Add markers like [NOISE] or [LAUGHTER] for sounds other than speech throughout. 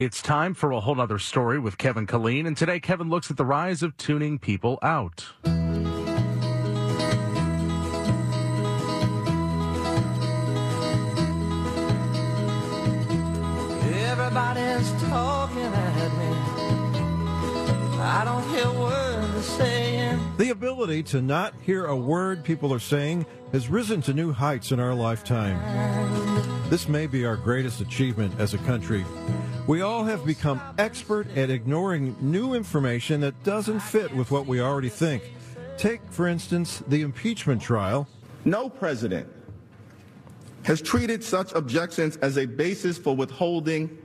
It's time for a whole other story with Kevin Killeen, and today Kevin looks at the rise of tuning people out. Everybody's talking at me. I don't hear saying. The ability to not hear a word people are saying has risen to new heights in our lifetime. This may be our greatest achievement as a country. We all have become expert at ignoring new information that doesn't fit with what we already think. Take, for instance, the impeachment trial. No president has treated such objections as a basis for withholding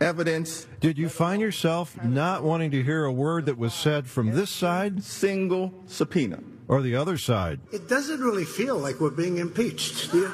evidence. Did you find yourself not wanting to hear a word that was said from this side? Single subpoena. Or the other side? It doesn't really feel like we're being impeached. Do you?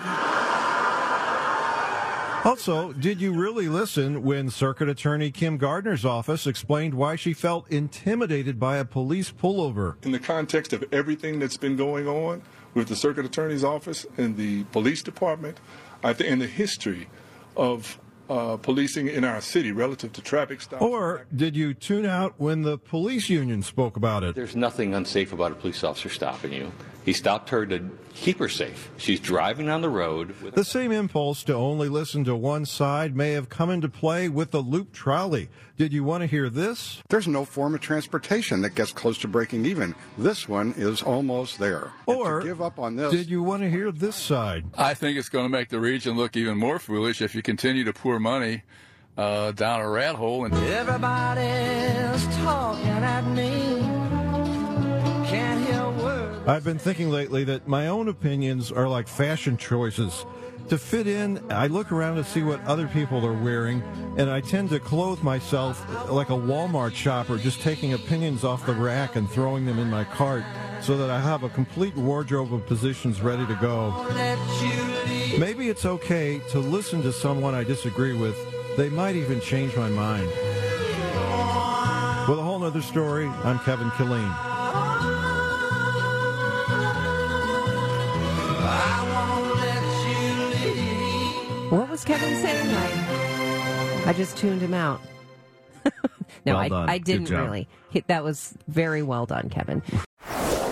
Also, did you really listen when Circuit Attorney Kim Gardner's office explained why she felt intimidated by a police pullover? In the context of everything that's been going on with the Circuit Attorney's office and the police department, I think, and the history of uh, policing in our city relative to traffic stops. Or did you tune out when the police union spoke about it? There's nothing unsafe about a police officer stopping you. He stopped her to keep her safe. She's driving on the road. The same impulse to only listen to one side may have come into play with the loop trolley. Did you want to hear this? There's no form of transportation that gets close to breaking even. This one is almost there. Or give up on this. Did you want to hear this side? I think it's going to make the region look even more foolish if you continue to pour money uh, down a rat hole. And Everybody's talking at me. I've been thinking lately that my own opinions are like fashion choices. To fit in, I look around to see what other people are wearing, and I tend to clothe myself like a Walmart shopper, just taking opinions off the rack and throwing them in my cart so that I have a complete wardrobe of positions ready to go. Maybe it's okay to listen to someone I disagree with. They might even change my mind. With a whole nother story, I'm Kevin Killeen. What was Kevin saying? I, I just tuned him out. [LAUGHS] no, Well I. I didn't really. That was very well done, Kevin. [LAUGHS]